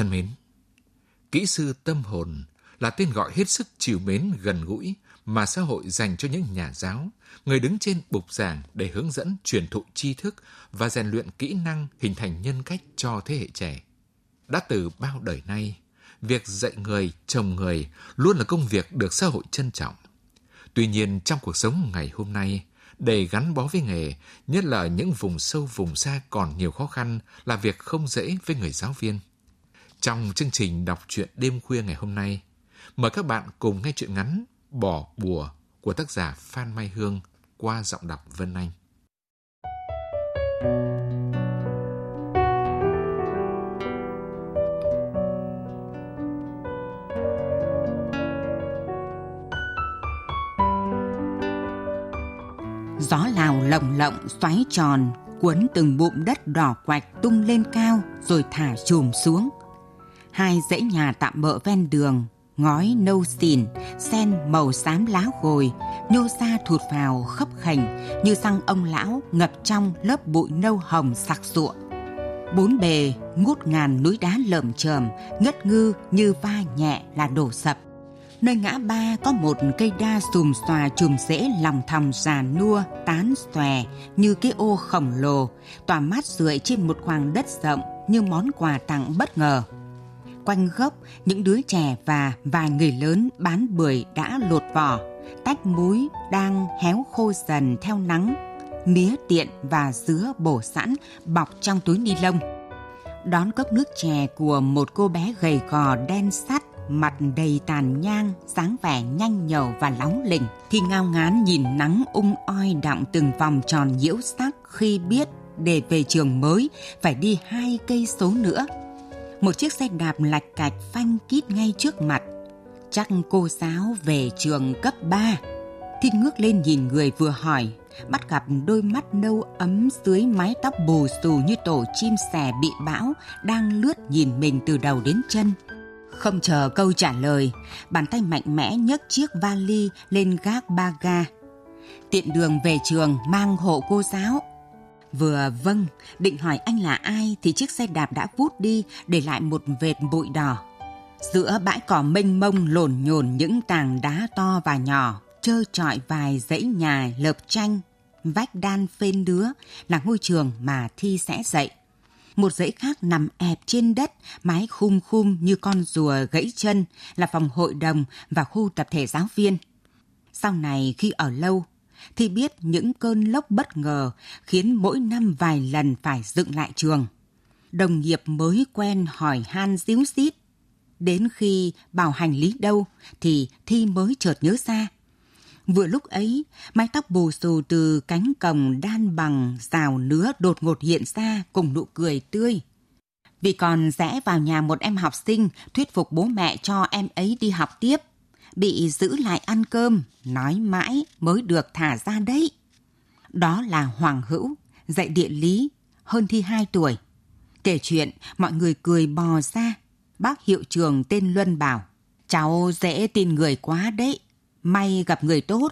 thân mến, kỹ sư tâm hồn là tên gọi hết sức chiều mến gần gũi mà xã hội dành cho những nhà giáo, người đứng trên bục giảng để hướng dẫn truyền thụ tri thức và rèn luyện kỹ năng hình thành nhân cách cho thế hệ trẻ. Đã từ bao đời nay, việc dạy người, trồng người luôn là công việc được xã hội trân trọng. Tuy nhiên trong cuộc sống ngày hôm nay, để gắn bó với nghề, nhất là những vùng sâu vùng xa còn nhiều khó khăn là việc không dễ với người giáo viên. Trong chương trình đọc truyện đêm khuya ngày hôm nay, mời các bạn cùng nghe truyện ngắn Bỏ bùa của tác giả Phan Mai Hương qua giọng đọc Vân Anh. Gió lào lồng lộng xoáy tròn, cuốn từng bụm đất đỏ quạch tung lên cao rồi thả chùm xuống. Hai dãy nhà tạm bỡ ven đường, ngói nâu xìn, sen màu xám lá gồi, nhô ra thụt vào khấp khảnh như răng ông lão ngập trong lớp bụi nâu hồng sặc sụa. Bốn bề ngút ngàn núi đá lởm chởm, ngất ngư như va nhẹ là đổ sập nơi ngã ba có một cây đa xùm xòa chùm rễ lòng thòng già nua tán xòe như cái ô khổng lồ tỏa mát rượi trên một khoảng đất rộng như món quà tặng bất ngờ quanh gốc những đứa trẻ và vài người lớn bán bưởi đã lột vỏ tách múi đang héo khô dần theo nắng mía tiện và dứa bổ sẵn bọc trong túi ni lông đón cốc nước chè của một cô bé gầy gò đen sắt mặt đầy tàn nhang, dáng vẻ nhanh nhẩu và lóng lỉnh, thì ngao ngán nhìn nắng ung oi đọng từng vòng tròn nhiễu sắc khi biết để về trường mới phải đi hai cây số nữa. Một chiếc xe đạp lạch cạch phanh kít ngay trước mặt. Chắc cô giáo về trường cấp 3. Thiên ngước lên nhìn người vừa hỏi, bắt gặp đôi mắt nâu ấm dưới mái tóc bù xù như tổ chim sẻ bị bão đang lướt nhìn mình từ đầu đến chân. Không chờ câu trả lời, bàn tay mạnh mẽ nhấc chiếc vali lên gác ba ga. Tiện đường về trường mang hộ cô giáo. Vừa vâng, định hỏi anh là ai thì chiếc xe đạp đã vút đi để lại một vệt bụi đỏ. Giữa bãi cỏ mênh mông lổn nhổn những tảng đá to và nhỏ, trơ trọi vài dãy nhà lợp tranh, vách đan phên đứa là ngôi trường mà Thi sẽ dạy một dãy khác nằm ẹp trên đất, mái khum khum như con rùa gãy chân là phòng hội đồng và khu tập thể giáo viên. Sau này khi ở lâu, thì biết những cơn lốc bất ngờ khiến mỗi năm vài lần phải dựng lại trường. Đồng nghiệp mới quen hỏi han díu xít. Đến khi bảo hành lý đâu thì Thi mới chợt nhớ ra – Vừa lúc ấy, mái tóc bù xù từ cánh cổng đan bằng rào nứa đột ngột hiện ra cùng nụ cười tươi. Vì còn rẽ vào nhà một em học sinh thuyết phục bố mẹ cho em ấy đi học tiếp. Bị giữ lại ăn cơm, nói mãi mới được thả ra đấy. Đó là Hoàng Hữu, dạy địa lý, hơn thi 2 tuổi. Kể chuyện, mọi người cười bò ra. Bác hiệu trường tên Luân bảo, cháu dễ tin người quá đấy may gặp người tốt.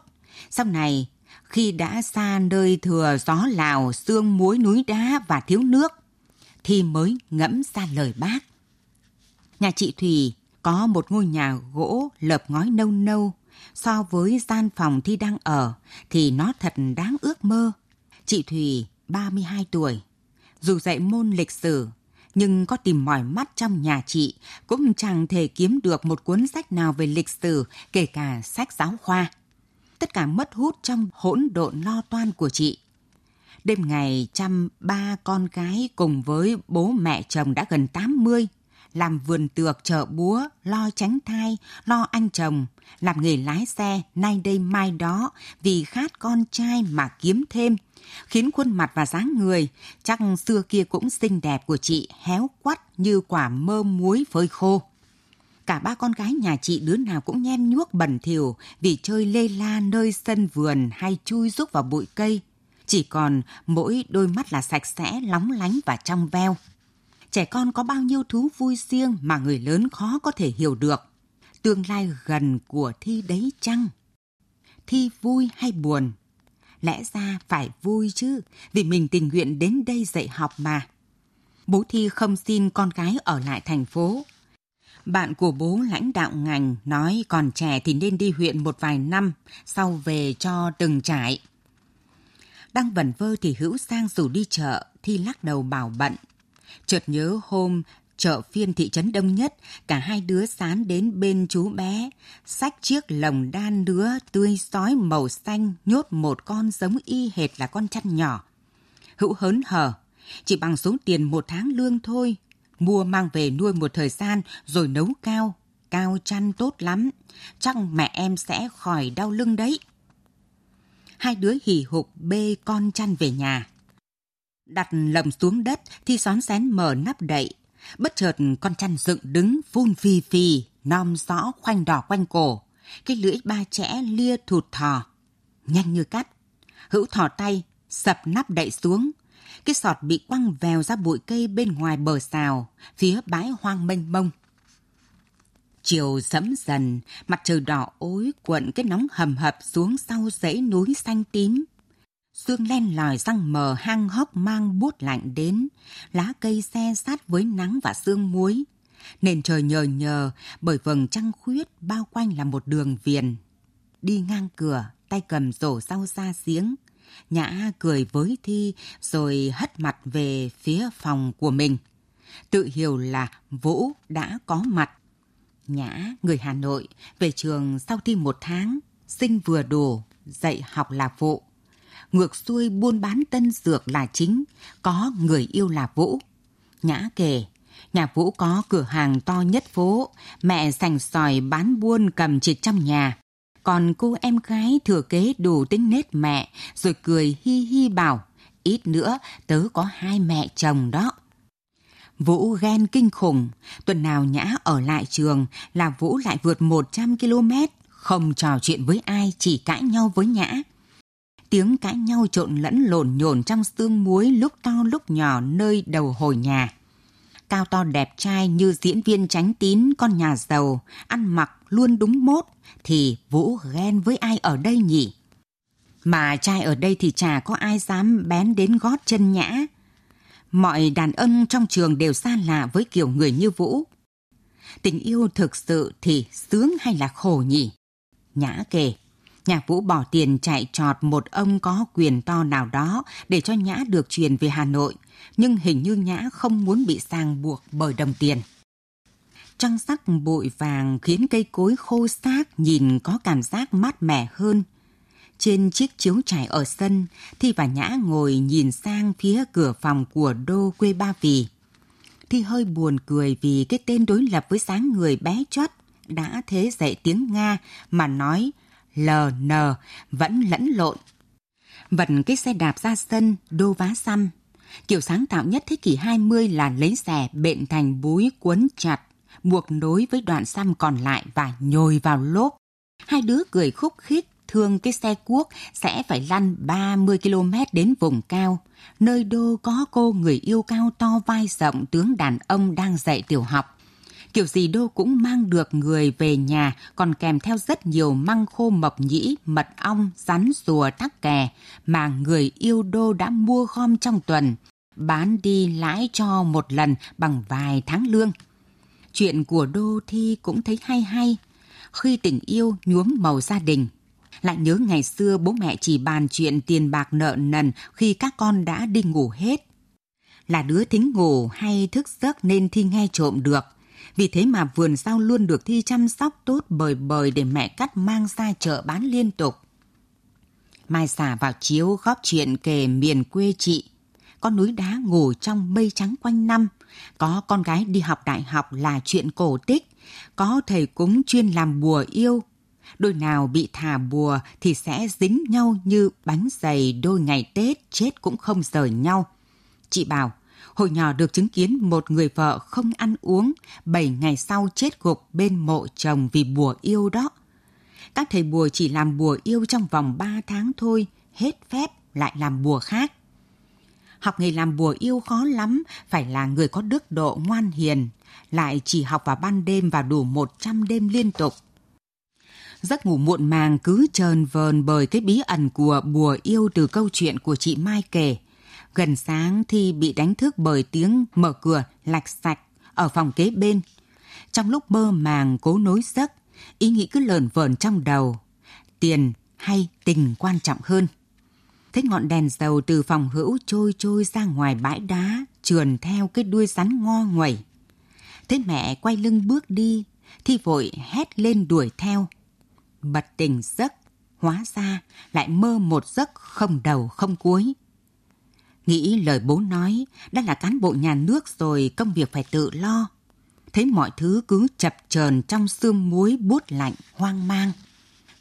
Sau này, khi đã xa nơi thừa gió lào, sương muối núi đá và thiếu nước, thì mới ngẫm ra lời bác. Nhà chị Thùy có một ngôi nhà gỗ lợp ngói nâu nâu. So với gian phòng thi đang ở thì nó thật đáng ước mơ. Chị Thùy 32 tuổi. Dù dạy môn lịch sử, nhưng có tìm mỏi mắt trong nhà chị cũng chẳng thể kiếm được một cuốn sách nào về lịch sử, kể cả sách giáo khoa. tất cả mất hút trong hỗn độn lo toan của chị. Đêm ngày chăm ba con gái cùng với bố mẹ chồng đã gần 80, làm vườn tược chợ búa, lo tránh thai, lo anh chồng, làm nghề lái xe nay đây mai đó vì khát con trai mà kiếm thêm, khiến khuôn mặt và dáng người chắc xưa kia cũng xinh đẹp của chị héo quắt như quả mơ muối phơi khô. Cả ba con gái nhà chị đứa nào cũng nhem nhuốc bẩn thỉu vì chơi lê la nơi sân vườn hay chui rúc vào bụi cây. Chỉ còn mỗi đôi mắt là sạch sẽ, lóng lánh và trong veo. Trẻ con có bao nhiêu thú vui riêng mà người lớn khó có thể hiểu được. Tương lai gần của Thi đấy chăng? Thi vui hay buồn? Lẽ ra phải vui chứ, vì mình tình nguyện đến đây dạy học mà. Bố Thi không xin con gái ở lại thành phố, bạn của bố lãnh đạo ngành nói còn trẻ thì nên đi huyện một vài năm, sau về cho từng trải. Đang vẩn vơ thì Hữu Sang rủ đi chợ, thi lắc đầu bảo bận. Chợt nhớ hôm chợ phiên thị trấn đông nhất, cả hai đứa sán đến bên chú bé, xách chiếc lồng đan đứa tươi sói màu xanh nhốt một con giống y hệt là con chăn nhỏ. Hữu hớn hở, chỉ bằng số tiền một tháng lương thôi, mua mang về nuôi một thời gian rồi nấu cao. Cao chăn tốt lắm, chắc mẹ em sẽ khỏi đau lưng đấy. Hai đứa hỉ hục bê con chăn về nhà. Đặt lồng xuống đất thì xón xén mở nắp đậy. Bất chợt con chăn dựng đứng phun phì phì, nom rõ khoanh đỏ quanh cổ. Cái lưỡi ba chẽ lia thụt thò. Nhanh như cắt. Hữu thò tay, sập nắp đậy xuống, cái sọt bị quăng vèo ra bụi cây bên ngoài bờ xào, phía bãi hoang mênh mông. Chiều sẫm dần, mặt trời đỏ ối cuộn cái nóng hầm hập xuống sau dãy núi xanh tím. Sương len lòi răng mờ hang hốc mang bút lạnh đến, lá cây xe sát với nắng và sương muối. Nền trời nhờ nhờ bởi vầng trăng khuyết bao quanh là một đường viền. Đi ngang cửa, tay cầm rổ rau ra giếng, Nhã cười với Thi rồi hất mặt về phía phòng của mình. Tự hiểu là Vũ đã có mặt. Nhã, người Hà Nội, về trường sau thi một tháng, sinh vừa đủ, dạy học là phụ. Ngược xuôi buôn bán tân dược là chính, có người yêu là Vũ. Nhã kể, nhà Vũ có cửa hàng to nhất phố, mẹ sành sòi bán buôn cầm chìa trong nhà. Còn cô em gái thừa kế đủ tính nết mẹ, rồi cười hi hi bảo, ít nữa tớ có hai mẹ chồng đó. Vũ ghen kinh khủng, tuần nào Nhã ở lại trường là Vũ lại vượt 100 km, không trò chuyện với ai, chỉ cãi nhau với Nhã. Tiếng cãi nhau trộn lẫn lộn nhổn trong sương muối lúc to lúc nhỏ nơi đầu hồi nhà. Cao to đẹp trai như diễn viên tránh tín con nhà giàu, ăn mặc luôn đúng mốt, thì Vũ ghen với ai ở đây nhỉ? Mà trai ở đây thì chả có ai dám bén đến gót chân nhã. Mọi đàn ông trong trường đều xa lạ với kiểu người như Vũ. Tình yêu thực sự thì sướng hay là khổ nhỉ? Nhã kể, nhạc Vũ bỏ tiền chạy trọt một ông có quyền to nào đó để cho Nhã được truyền về Hà Nội, nhưng hình như Nhã không muốn bị sang buộc bởi đồng tiền. Trăng sắc bụi vàng khiến cây cối khô xác nhìn có cảm giác mát mẻ hơn. Trên chiếc chiếu trải ở sân, Thi và Nhã ngồi nhìn sang phía cửa phòng của đô quê Ba Vì. Thi hơi buồn cười vì cái tên đối lập với sáng người bé chót đã thế dạy tiếng Nga mà nói LN vẫn lẫn lộn. Vận cái xe đạp ra sân, đô vá xăm. Kiểu sáng tạo nhất thế kỷ 20 là lấy xẻ bện thành búi cuốn chặt buộc nối với đoạn xăm còn lại và nhồi vào lốp. Hai đứa cười khúc khích thương cái xe cuốc sẽ phải lăn 30 km đến vùng cao, nơi đô có cô người yêu cao to vai rộng tướng đàn ông đang dạy tiểu học. Kiểu gì đô cũng mang được người về nhà còn kèm theo rất nhiều măng khô mộc nhĩ, mật ong, rắn rùa tắc kè mà người yêu đô đã mua gom trong tuần, bán đi lãi cho một lần bằng vài tháng lương. Chuyện của Đô Thi cũng thấy hay hay. Khi tình yêu nhuốm màu gia đình. Lại nhớ ngày xưa bố mẹ chỉ bàn chuyện tiền bạc nợ nần khi các con đã đi ngủ hết. Là đứa thính ngủ hay thức giấc nên Thi nghe trộm được. Vì thế mà vườn rau luôn được Thi chăm sóc tốt bời bời để mẹ cắt mang ra chợ bán liên tục. Mai xả vào chiếu góp chuyện kể miền quê chị. Có núi đá ngủ trong mây trắng quanh năm. Có con gái đi học đại học là chuyện cổ tích. Có thầy cúng chuyên làm bùa yêu. Đôi nào bị thả bùa thì sẽ dính nhau như bánh dày đôi ngày Tết chết cũng không rời nhau. Chị bảo, hồi nhỏ được chứng kiến một người vợ không ăn uống, 7 ngày sau chết gục bên mộ chồng vì bùa yêu đó. Các thầy bùa chỉ làm bùa yêu trong vòng 3 tháng thôi, hết phép lại làm bùa khác. Học nghề làm bùa yêu khó lắm, phải là người có đức độ ngoan hiền, lại chỉ học vào ban đêm và đủ 100 đêm liên tục. Giấc ngủ muộn màng cứ trờn vờn bởi cái bí ẩn của bùa yêu từ câu chuyện của chị Mai kể. Gần sáng thì bị đánh thức bởi tiếng mở cửa lạch sạch ở phòng kế bên. Trong lúc mơ màng cố nối giấc, ý nghĩ cứ lờn vờn trong đầu. Tiền hay tình quan trọng hơn. Thấy ngọn đèn dầu từ phòng hữu trôi trôi ra ngoài bãi đá, trườn theo cái đuôi rắn ngo nguẩy. Thấy mẹ quay lưng bước đi, thì vội hét lên đuổi theo. Bật tỉnh giấc, hóa ra lại mơ một giấc không đầu không cuối. Nghĩ lời bố nói, đã là cán bộ nhà nước rồi công việc phải tự lo thấy mọi thứ cứ chập chờn trong sương muối bút lạnh, hoang mang.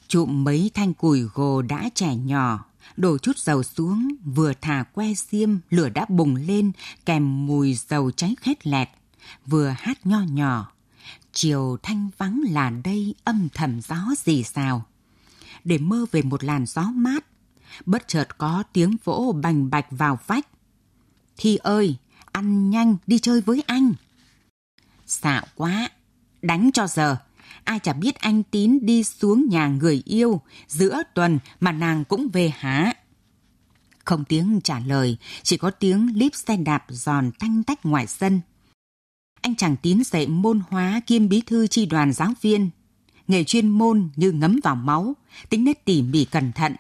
Trụm mấy thanh củi gồ đã trẻ nhỏ, đổ chút dầu xuống, vừa thả que xiêm, lửa đã bùng lên, kèm mùi dầu cháy khét lẹt, vừa hát nho nhỏ. Chiều thanh vắng là đây âm thầm gió gì xào. Để mơ về một làn gió mát, bất chợt có tiếng vỗ bành bạch vào vách. Thi ơi, ăn nhanh đi chơi với anh. Xạo quá, đánh cho giờ. Ai chả biết anh Tín đi xuống nhà người yêu, giữa tuần mà nàng cũng về hả? Không tiếng trả lời, chỉ có tiếng líp xe đạp giòn tanh tách ngoài sân. Anh chàng Tín dạy môn hóa kiêm bí thư chi đoàn giáo viên. Nghề chuyên môn như ngấm vào máu, tính nết tỉ mỉ cẩn thận.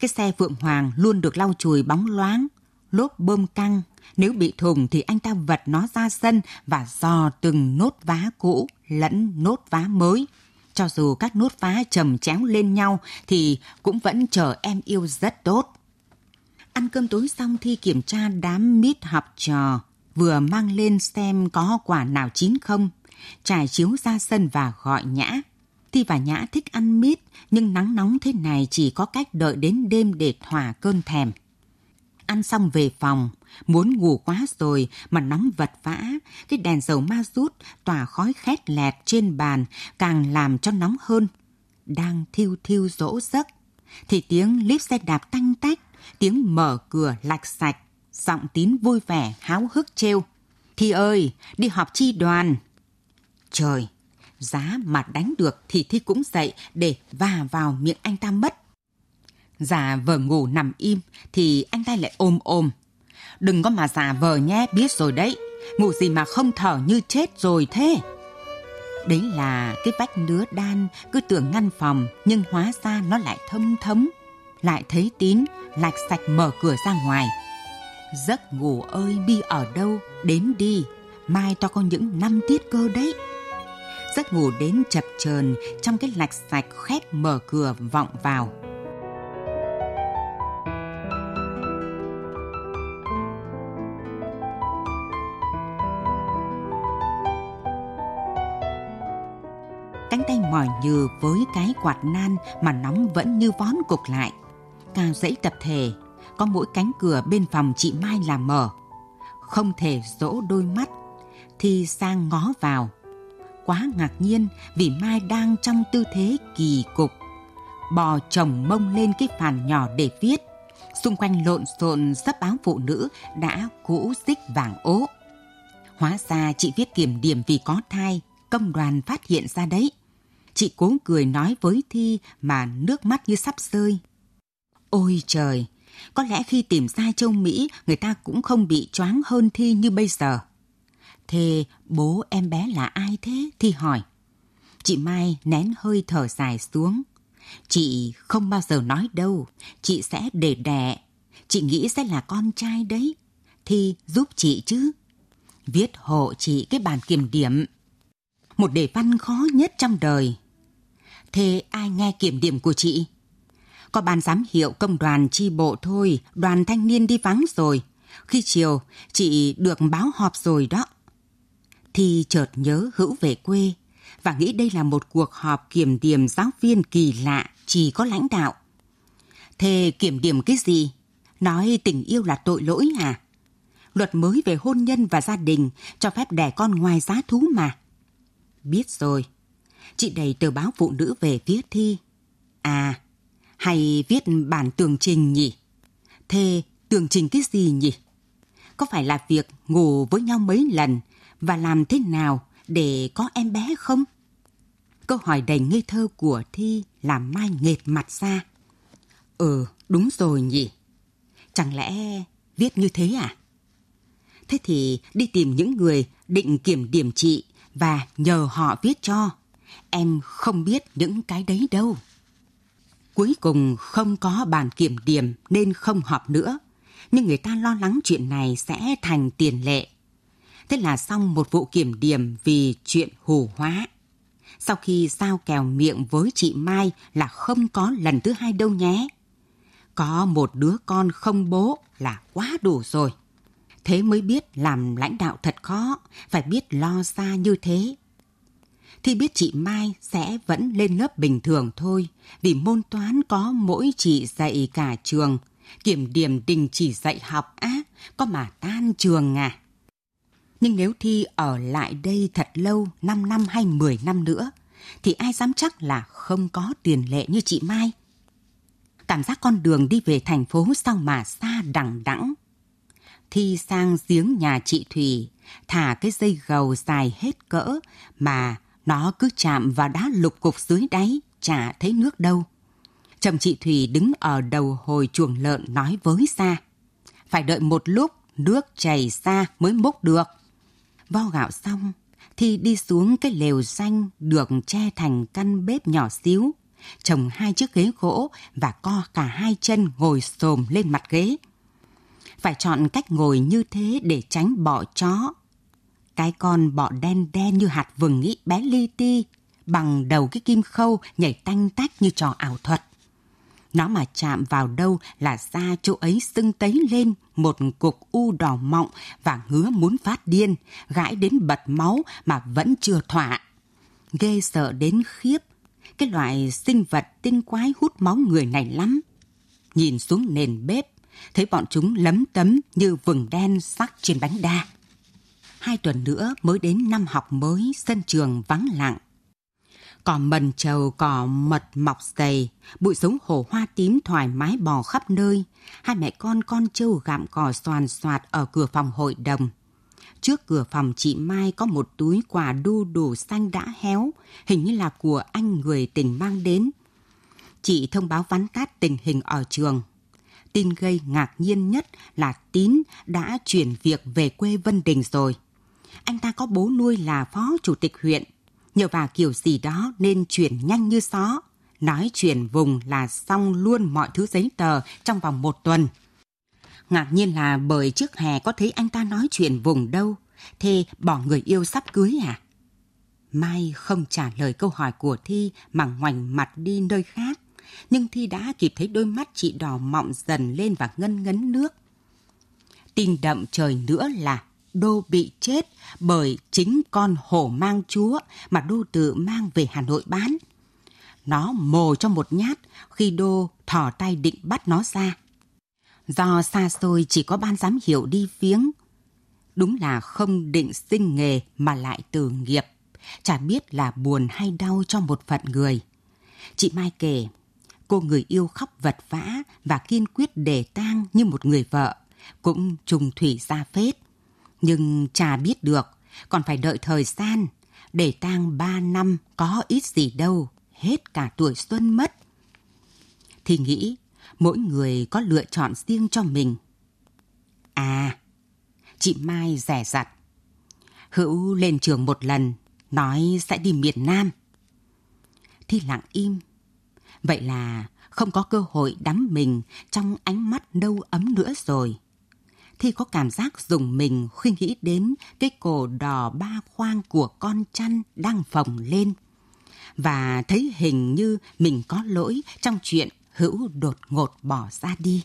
Cái xe Phượng Hoàng luôn được lau chùi bóng loáng, lốp bơm căng, nếu bị thùng thì anh ta vật nó ra sân và dò từng nốt vá cũ lẫn nốt vá mới. Cho dù các nốt vá chầm chéo lên nhau thì cũng vẫn chờ em yêu rất tốt. Ăn cơm tối xong thi kiểm tra đám mít học trò, vừa mang lên xem có quả nào chín không. Trải chiếu ra sân và gọi Nhã. Ti và Nhã thích ăn mít, nhưng nắng nóng thế này chỉ có cách đợi đến đêm để thỏa cơn thèm. Ăn xong về phòng, muốn ngủ quá rồi mà nóng vật vã, cái đèn dầu ma rút tỏa khói khét lẹt trên bàn càng làm cho nóng hơn. Đang thiêu thiêu dỗ giấc, thì tiếng líp xe đạp tanh tách, tiếng mở cửa lạch sạch, giọng tín vui vẻ háo hức trêu. Thi ơi, đi họp chi đoàn. Trời, giá mà đánh được thì Thi cũng dậy để va vào miệng anh ta mất. già vờ ngủ nằm im thì anh ta lại ôm ôm. Đừng có mà già vờ nhé, biết rồi đấy. Ngủ gì mà không thở như chết rồi thế. Đấy là cái vách nứa đan cứ tưởng ngăn phòng nhưng hóa ra nó lại thâm thấm. Lại thấy tín, lạch sạch mở cửa ra ngoài. Giấc ngủ ơi bi ở đâu, đến đi, mai to có những năm tiết cơ đấy. Giấc ngủ đến chập chờn trong cái lạch sạch khép mở cửa vọng vào. cánh tay mỏi nhừ với cái quạt nan mà nóng vẫn như vón cục lại. Cao dãy tập thể, có mỗi cánh cửa bên phòng chị Mai là mở. Không thể dỗ đôi mắt, thì sang ngó vào. Quá ngạc nhiên vì Mai đang trong tư thế kỳ cục. Bò chồng mông lên cái phàn nhỏ để viết. Xung quanh lộn xộn sắp áo phụ nữ đã cũ xích vàng ố. Hóa ra chị viết kiểm điểm vì có thai, công đoàn phát hiện ra đấy. Chị cố cười nói với Thi mà nước mắt như sắp rơi. Ôi trời, có lẽ khi tìm ra châu Mỹ người ta cũng không bị choáng hơn Thi như bây giờ. Thế bố em bé là ai thế? Thi hỏi. Chị Mai nén hơi thở dài xuống. Chị không bao giờ nói đâu, chị sẽ để đẻ. Chị nghĩ sẽ là con trai đấy. Thi giúp chị chứ. Viết hộ chị cái bản kiểm điểm. Một đề văn khó nhất trong đời. Thế ai nghe kiểm điểm của chị? Có ban giám hiệu công đoàn chi bộ thôi, đoàn thanh niên đi vắng rồi. Khi chiều, chị được báo họp rồi đó thì chợt nhớ hữu về quê và nghĩ đây là một cuộc họp kiểm điểm giáo viên kỳ lạ, chỉ có lãnh đạo. Thế kiểm điểm cái gì? Nói tình yêu là tội lỗi à? Luật mới về hôn nhân và gia đình cho phép đẻ con ngoài giá thú mà. Biết rồi. Chị đầy tờ báo phụ nữ về phía thi. À, hay viết bản tường trình nhỉ? Thế tường trình cái gì nhỉ? Có phải là việc ngủ với nhau mấy lần và làm thế nào để có em bé không? Câu hỏi đầy ngây thơ của Thi làm Mai nghệt mặt ra. Ừ, đúng rồi nhỉ. Chẳng lẽ viết như thế à? Thế thì đi tìm những người định kiểm điểm chị và nhờ họ viết cho. Em không biết những cái đấy đâu. Cuối cùng không có bản kiểm điểm nên không họp nữa. Nhưng người ta lo lắng chuyện này sẽ thành tiền lệ. Thế là xong một vụ kiểm điểm vì chuyện hù hóa. Sau khi giao kèo miệng với chị Mai là không có lần thứ hai đâu nhé. Có một đứa con không bố là quá đủ rồi. Thế mới biết làm lãnh đạo thật khó, phải biết lo xa như thế. Thì biết chị Mai sẽ vẫn lên lớp bình thường thôi, vì môn toán có mỗi chị dạy cả trường. Kiểm điểm đình chỉ dạy học á, có mà tan trường à. Nhưng nếu Thi ở lại đây thật lâu, 5 năm hay 10 năm nữa, thì ai dám chắc là không có tiền lệ như chị Mai. Cảm giác con đường đi về thành phố sao mà xa đằng đẵng. Thi sang giếng nhà chị Thủy, thả cái dây gầu dài hết cỡ mà nó cứ chạm vào đá lục cục dưới đáy, chả thấy nước đâu. Chồng chị Thủy đứng ở đầu hồi chuồng lợn nói với xa. Phải đợi một lúc nước chảy xa mới múc được. Vo gạo xong, thì đi xuống cái lều xanh được che thành căn bếp nhỏ xíu, trồng hai chiếc ghế gỗ và co cả hai chân ngồi xồm lên mặt ghế. Phải chọn cách ngồi như thế để tránh bọ chó. Cái con bọ đen đen như hạt vừng nghĩ bé li ti, bằng đầu cái kim khâu nhảy tanh tách như trò ảo thuật. Nó mà chạm vào đâu là da chỗ ấy sưng tấy lên một cục u đỏ mọng và ngứa muốn phát điên, gãi đến bật máu mà vẫn chưa thỏa. Ghê sợ đến khiếp, cái loại sinh vật tinh quái hút máu người này lắm. Nhìn xuống nền bếp, thấy bọn chúng lấm tấm như vừng đen sắc trên bánh đa. Hai tuần nữa mới đến năm học mới, sân trường vắng lặng. Cỏ mần trầu, cỏ mật mọc dày, bụi giống hổ hoa tím thoải mái bò khắp nơi. Hai mẹ con con trâu gặm cỏ xoàn xoạt ở cửa phòng hội đồng. Trước cửa phòng chị Mai có một túi quà đu đủ xanh đã héo, hình như là của anh người tình mang đến. Chị thông báo vắn tắt tình hình ở trường. Tin gây ngạc nhiên nhất là Tín đã chuyển việc về quê Vân Đình rồi. Anh ta có bố nuôi là phó chủ tịch huyện, nhờ vào kiểu gì đó nên chuyển nhanh như gió. Nói chuyển vùng là xong luôn mọi thứ giấy tờ trong vòng một tuần. Ngạc nhiên là bởi trước hè có thấy anh ta nói chuyện vùng đâu, thế bỏ người yêu sắp cưới à? Mai không trả lời câu hỏi của Thi mà ngoảnh mặt đi nơi khác. Nhưng Thi đã kịp thấy đôi mắt chị đỏ mọng dần lên và ngân ngấn nước. Tin đậm trời nữa là Đô bị chết bởi chính con hổ mang chúa mà Đô tự mang về Hà Nội bán. Nó mồ cho một nhát khi Đô thỏ tay định bắt nó ra. Do xa xôi chỉ có ban giám hiệu đi viếng. Đúng là không định sinh nghề mà lại từ nghiệp. Chả biết là buồn hay đau cho một phận người. Chị Mai kể, cô người yêu khóc vật vã và kiên quyết để tang như một người vợ, cũng trùng thủy ra phết nhưng cha biết được, còn phải đợi thời gian. Để tang ba năm có ít gì đâu, hết cả tuổi xuân mất. Thì nghĩ, mỗi người có lựa chọn riêng cho mình. À, chị Mai rẻ rặt. Hữu lên trường một lần, nói sẽ đi miền Nam. Thi lặng im. Vậy là không có cơ hội đắm mình trong ánh mắt nâu ấm nữa rồi thi có cảm giác dùng mình khi nghĩ đến cái cổ đỏ ba khoang của con chăn đang phồng lên. Và thấy hình như mình có lỗi trong chuyện Hữu đột ngột bỏ ra đi.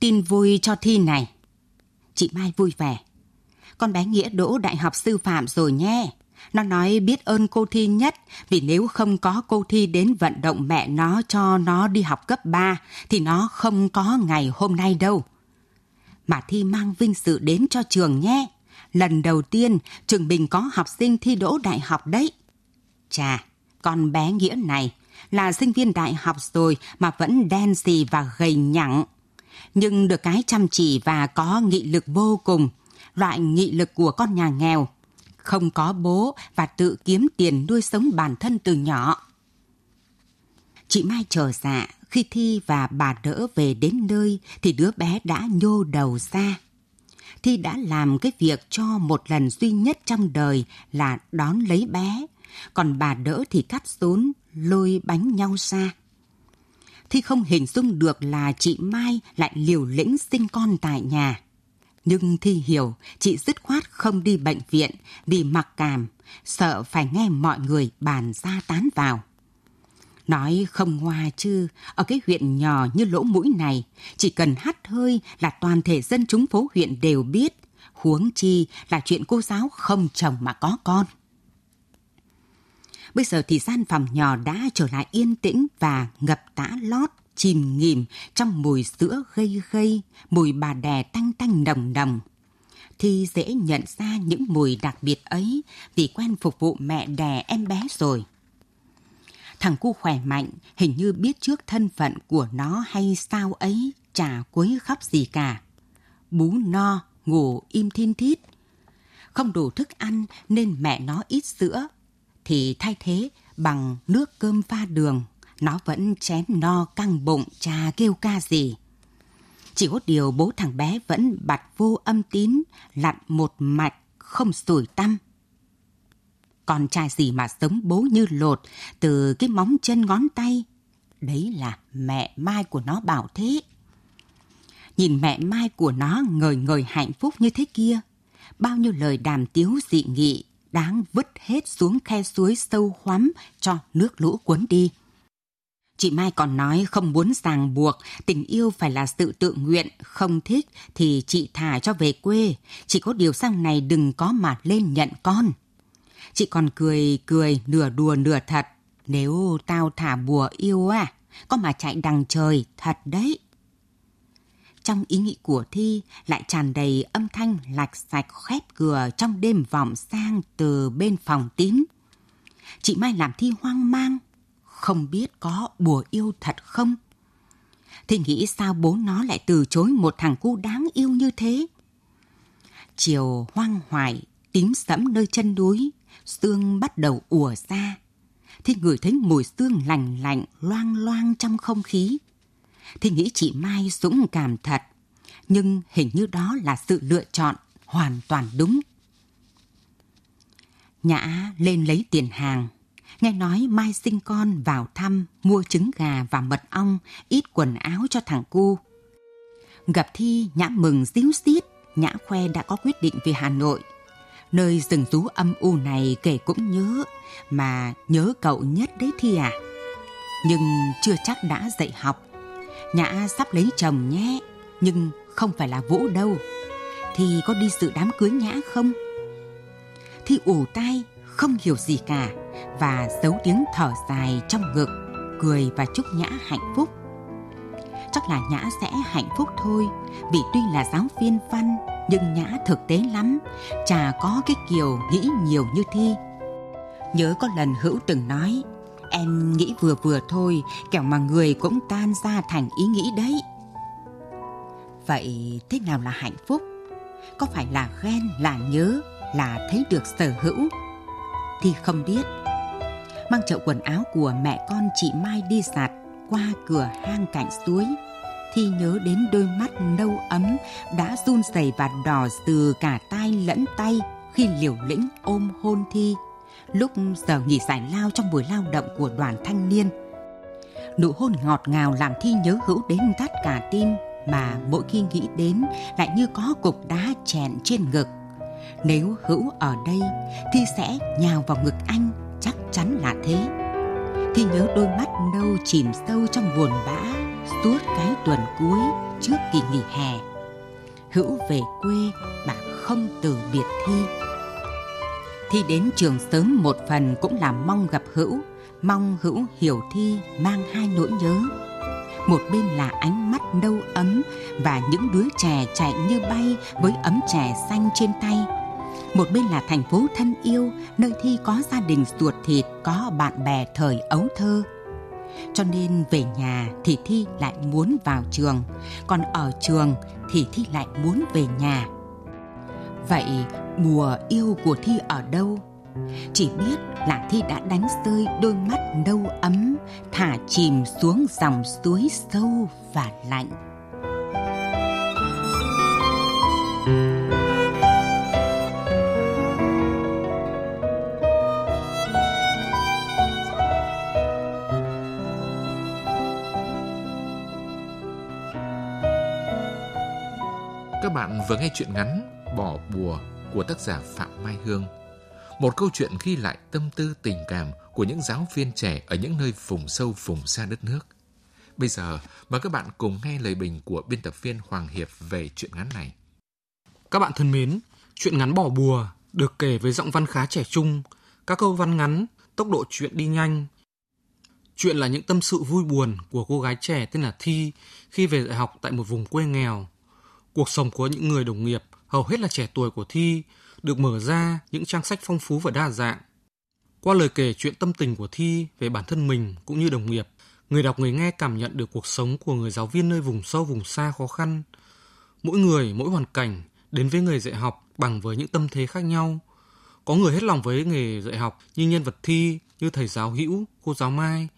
Tin vui cho Thi này. Chị Mai vui vẻ. Con bé Nghĩa đỗ đại học sư phạm rồi nhé. Nó nói biết ơn cô Thi nhất, vì nếu không có cô Thi đến vận động mẹ nó cho nó đi học cấp 3 thì nó không có ngày hôm nay đâu. Mà Thi mang vinh dự đến cho trường nhé. Lần đầu tiên trường mình có học sinh thi đỗ đại học đấy. Chà, con bé Nghĩa này là sinh viên đại học rồi mà vẫn đen xì và gầy nhặng. Nhưng được cái chăm chỉ và có nghị lực vô cùng, loại nghị lực của con nhà nghèo không có bố và tự kiếm tiền nuôi sống bản thân từ nhỏ. Chị Mai chờ dạ, khi Thi và bà đỡ về đến nơi thì đứa bé đã nhô đầu ra. Thi đã làm cái việc cho một lần duy nhất trong đời là đón lấy bé, còn bà đỡ thì cắt rốn, lôi bánh nhau ra. Thi không hình dung được là chị Mai lại liều lĩnh sinh con tại nhà. Nhưng Thi hiểu chị dứt khoát không đi bệnh viện vì mặc cảm, sợ phải nghe mọi người bàn ra tán vào. Nói không ngoa chứ, ở cái huyện nhỏ như lỗ mũi này, chỉ cần hắt hơi là toàn thể dân chúng phố huyện đều biết, huống chi là chuyện cô giáo không chồng mà có con. Bây giờ thì gian phòng nhỏ đã trở lại yên tĩnh và ngập tã lót chìm nghỉm trong mùi sữa gây gây, mùi bà đè tanh tanh nồng nồng. Thì dễ nhận ra những mùi đặc biệt ấy vì quen phục vụ mẹ đẻ em bé rồi. Thằng cu khỏe mạnh, hình như biết trước thân phận của nó hay sao ấy, chả quấy khóc gì cả. Bú no, ngủ im thiên thít. Không đủ thức ăn nên mẹ nó ít sữa, thì thay thế bằng nước cơm pha đường nó vẫn chén no căng bụng cha kêu ca gì. Chỉ có điều bố thằng bé vẫn bặt vô âm tín, lặn một mạch, không sủi tăm. Con trai gì mà sống bố như lột từ cái móng chân ngón tay. Đấy là mẹ Mai của nó bảo thế. Nhìn mẹ Mai của nó ngời ngời hạnh phúc như thế kia. Bao nhiêu lời đàm tiếu dị nghị đáng vứt hết xuống khe suối sâu khoắm cho nước lũ cuốn đi. Chị Mai còn nói không muốn ràng buộc, tình yêu phải là sự tự nguyện, không thích thì chị thả cho về quê. Chỉ có điều sang này đừng có mà lên nhận con. Chị còn cười cười nửa đùa nửa thật. Nếu tao thả bùa yêu à, có mà chạy đằng trời, thật đấy. Trong ý nghĩ của Thi lại tràn đầy âm thanh lạch sạch khép cửa trong đêm vọng sang từ bên phòng tín. Chị Mai làm Thi hoang mang, không biết có bùa yêu thật không? Thì nghĩ sao bố nó lại từ chối một thằng cu đáng yêu như thế? Chiều hoang hoài, tím sẫm nơi chân núi, xương bắt đầu ùa ra. Thì ngửi thấy mùi xương lành lạnh loang loang trong không khí. Thì nghĩ chị Mai dũng cảm thật, nhưng hình như đó là sự lựa chọn hoàn toàn đúng. Nhã lên lấy tiền hàng, Nghe nói Mai sinh con vào thăm, mua trứng gà và mật ong, ít quần áo cho thằng cu. Gặp Thi, Nhã mừng díu xít, Nhã khoe đã có quyết định về Hà Nội. Nơi rừng rú âm u này kể cũng nhớ, mà nhớ cậu nhất đấy Thi à. Nhưng chưa chắc đã dạy học. Nhã sắp lấy chồng nhé, nhưng không phải là Vũ đâu. Thì có đi dự đám cưới Nhã không? Thi ủ tai không hiểu gì cả và giấu tiếng thở dài trong ngực, cười và chúc Nhã hạnh phúc. Chắc là Nhã sẽ hạnh phúc thôi, vì tuy là giáo viên văn nhưng Nhã thực tế lắm, chả có cái kiểu nghĩ nhiều như Thi. Nhớ có lần Hữu từng nói, em nghĩ vừa vừa thôi, kẻo mà người cũng tan ra thành ý nghĩ đấy. Vậy thế nào là hạnh phúc? Có phải là ghen, là nhớ, là thấy được sở hữu thì không biết. Mang chậu quần áo của mẹ con chị Mai đi giặt qua cửa hang cạnh suối thì nhớ đến đôi mắt nâu ấm đã run rẩy và đỏ từ cả tai lẫn tay khi liều lĩnh ôm hôn thi lúc giờ nghỉ giải lao trong buổi lao động của đoàn thanh niên. Nụ hôn ngọt ngào làm Thi nhớ hữu đến thắt cả tim mà mỗi khi nghĩ đến lại như có cục đá chèn trên ngực. Nếu hữu ở đây thì sẽ nhào vào ngực anh, chắc chắn là thế. Thi nhớ đôi mắt nâu chìm sâu trong buồn bã suốt cái tuần cuối trước kỳ nghỉ hè. Hữu về quê bà không từ biệt Thi. Thi đến trường sớm một phần cũng là mong gặp Hữu, mong Hữu hiểu Thi mang hai nỗi nhớ. Một bên là ánh mắt nâu ấm và những đứa trẻ chạy như bay với ấm trẻ xanh trên tay. Một bên là thành phố thân yêu, nơi Thi có gia đình ruột thịt, có bạn bè thời ấu thơ. Cho nên về nhà thì Thi lại muốn vào trường, còn ở trường thì Thi lại muốn về nhà. Vậy mùa yêu của Thi ở đâu? Chỉ biết là Thi đã đánh rơi đôi mắt nâu ấm, thả chìm xuống dòng suối sâu và lạnh. Bạn vừa nghe chuyện ngắn Bỏ bùa của tác giả Phạm Mai Hương. Một câu chuyện ghi lại tâm tư tình cảm của những giáo viên trẻ ở những nơi vùng sâu vùng xa đất nước. Bây giờ, mời các bạn cùng nghe lời bình của biên tập viên Hoàng Hiệp về chuyện ngắn này. Các bạn thân mến, chuyện ngắn Bỏ bùa được kể với giọng văn khá trẻ trung, các câu văn ngắn, tốc độ chuyện đi nhanh. Chuyện là những tâm sự vui buồn của cô gái trẻ tên là Thi khi về dạy học tại một vùng quê nghèo. Cuộc sống của những người đồng nghiệp, hầu hết là trẻ tuổi của Thi, được mở ra những trang sách phong phú và đa dạng. Qua lời kể chuyện tâm tình của Thi về bản thân mình cũng như đồng nghiệp, người đọc người nghe cảm nhận được cuộc sống của người giáo viên nơi vùng sâu vùng xa khó khăn. Mỗi người, mỗi hoàn cảnh đến với người dạy học bằng với những tâm thế khác nhau. Có người hết lòng với nghề dạy học như nhân vật Thi, như thầy giáo Hữu, cô giáo Mai,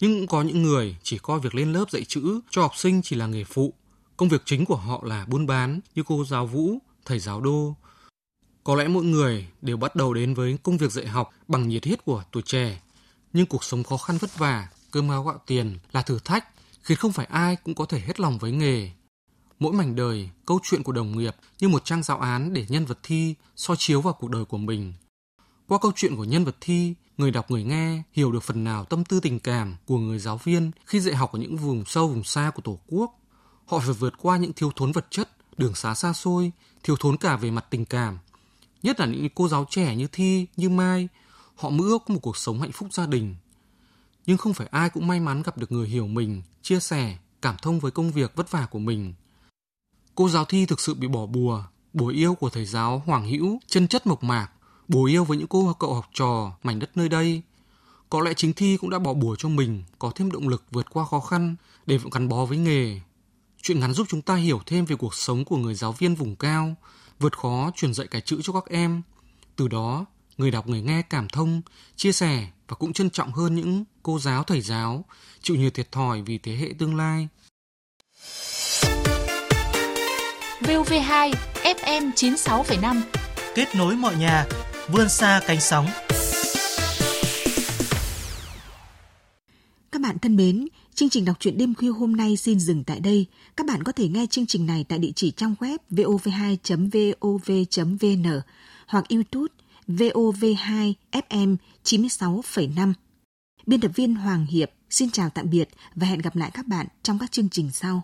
nhưng cũng có những người chỉ coi việc lên lớp dạy chữ cho học sinh chỉ là nghề phụ. Công việc chính của họ là buôn bán như cô giáo Vũ, thầy giáo Đô. Có lẽ mỗi người đều bắt đầu đến với công việc dạy học bằng nhiệt huyết của tuổi trẻ. Nhưng cuộc sống khó khăn vất vả, cơm áo gạo tiền là thử thách khiến không phải ai cũng có thể hết lòng với nghề. Mỗi mảnh đời, câu chuyện của đồng nghiệp như một trang giáo án để nhân vật thi soi chiếu vào cuộc đời của mình. Qua câu chuyện của nhân vật thi, người đọc người nghe hiểu được phần nào tâm tư tình cảm của người giáo viên khi dạy học ở những vùng sâu vùng xa của Tổ quốc. Họ phải vượt qua những thiếu thốn vật chất, đường xá xa xôi, thiếu thốn cả về mặt tình cảm. Nhất là những cô giáo trẻ như Thi, như Mai, họ mơ ước một cuộc sống hạnh phúc gia đình. Nhưng không phải ai cũng may mắn gặp được người hiểu mình, chia sẻ, cảm thông với công việc vất vả của mình. Cô giáo Thi thực sự bị bỏ bùa, bùa yêu của thầy giáo Hoàng Hữu, chân chất mộc mạc, bùa yêu với những cô cậu học trò mảnh đất nơi đây. Có lẽ chính Thi cũng đã bỏ bùa cho mình, có thêm động lực vượt qua khó khăn để gắn bó với nghề. Chuyện ngắn giúp chúng ta hiểu thêm về cuộc sống của người giáo viên vùng cao, vượt khó truyền dạy cái chữ cho các em. Từ đó, người đọc người nghe cảm thông, chia sẻ và cũng trân trọng hơn những cô giáo thầy giáo chịu nhiều thiệt thòi vì thế hệ tương lai. VOV2 FM 96,5 Kết nối mọi nhà, vươn xa cánh sóng. Các bạn thân mến, chương trình đọc truyện đêm khuya hôm nay xin dừng tại đây. Các bạn có thể nghe chương trình này tại địa chỉ trong web vov2.vov.vn hoặc YouTube VOV2 FM 96,5. Biên tập viên Hoàng Hiệp xin chào tạm biệt và hẹn gặp lại các bạn trong các chương trình sau.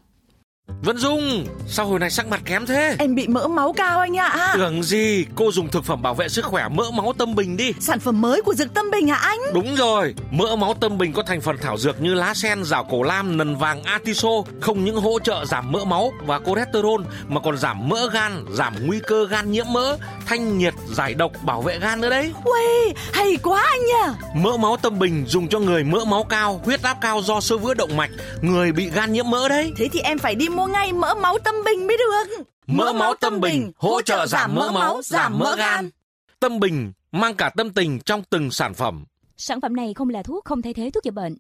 Vân Dung, sao hồi này sắc mặt kém thế? Em bị mỡ máu cao anh ạ. Tưởng gì, cô dùng thực phẩm bảo vệ sức khỏe mỡ máu tâm bình đi. Sản phẩm mới của Dược Tâm Bình hả anh? Đúng rồi, mỡ máu tâm bình có thành phần thảo dược như lá sen, rào cổ lam, nần vàng, atiso, không những hỗ trợ giảm mỡ máu và cholesterol mà còn giảm mỡ gan, giảm nguy cơ gan nhiễm mỡ, thanh nhiệt, giải độc, bảo vệ gan nữa đấy. Uầy, hay quá anh nhỉ. Mỡ máu tâm bình dùng cho người mỡ máu cao, huyết áp cao do sơ vữa động mạch, người bị gan nhiễm mỡ đấy. Thế thì em phải đi mua ngay mỡ máu tâm bình mới được. Mỡ máu tâm bình hỗ trợ giảm mỡ máu, giảm mỡ gan. Tâm bình mang cả tâm tình trong từng sản phẩm. Sản phẩm này không là thuốc không thay thế thuốc chữa bệnh.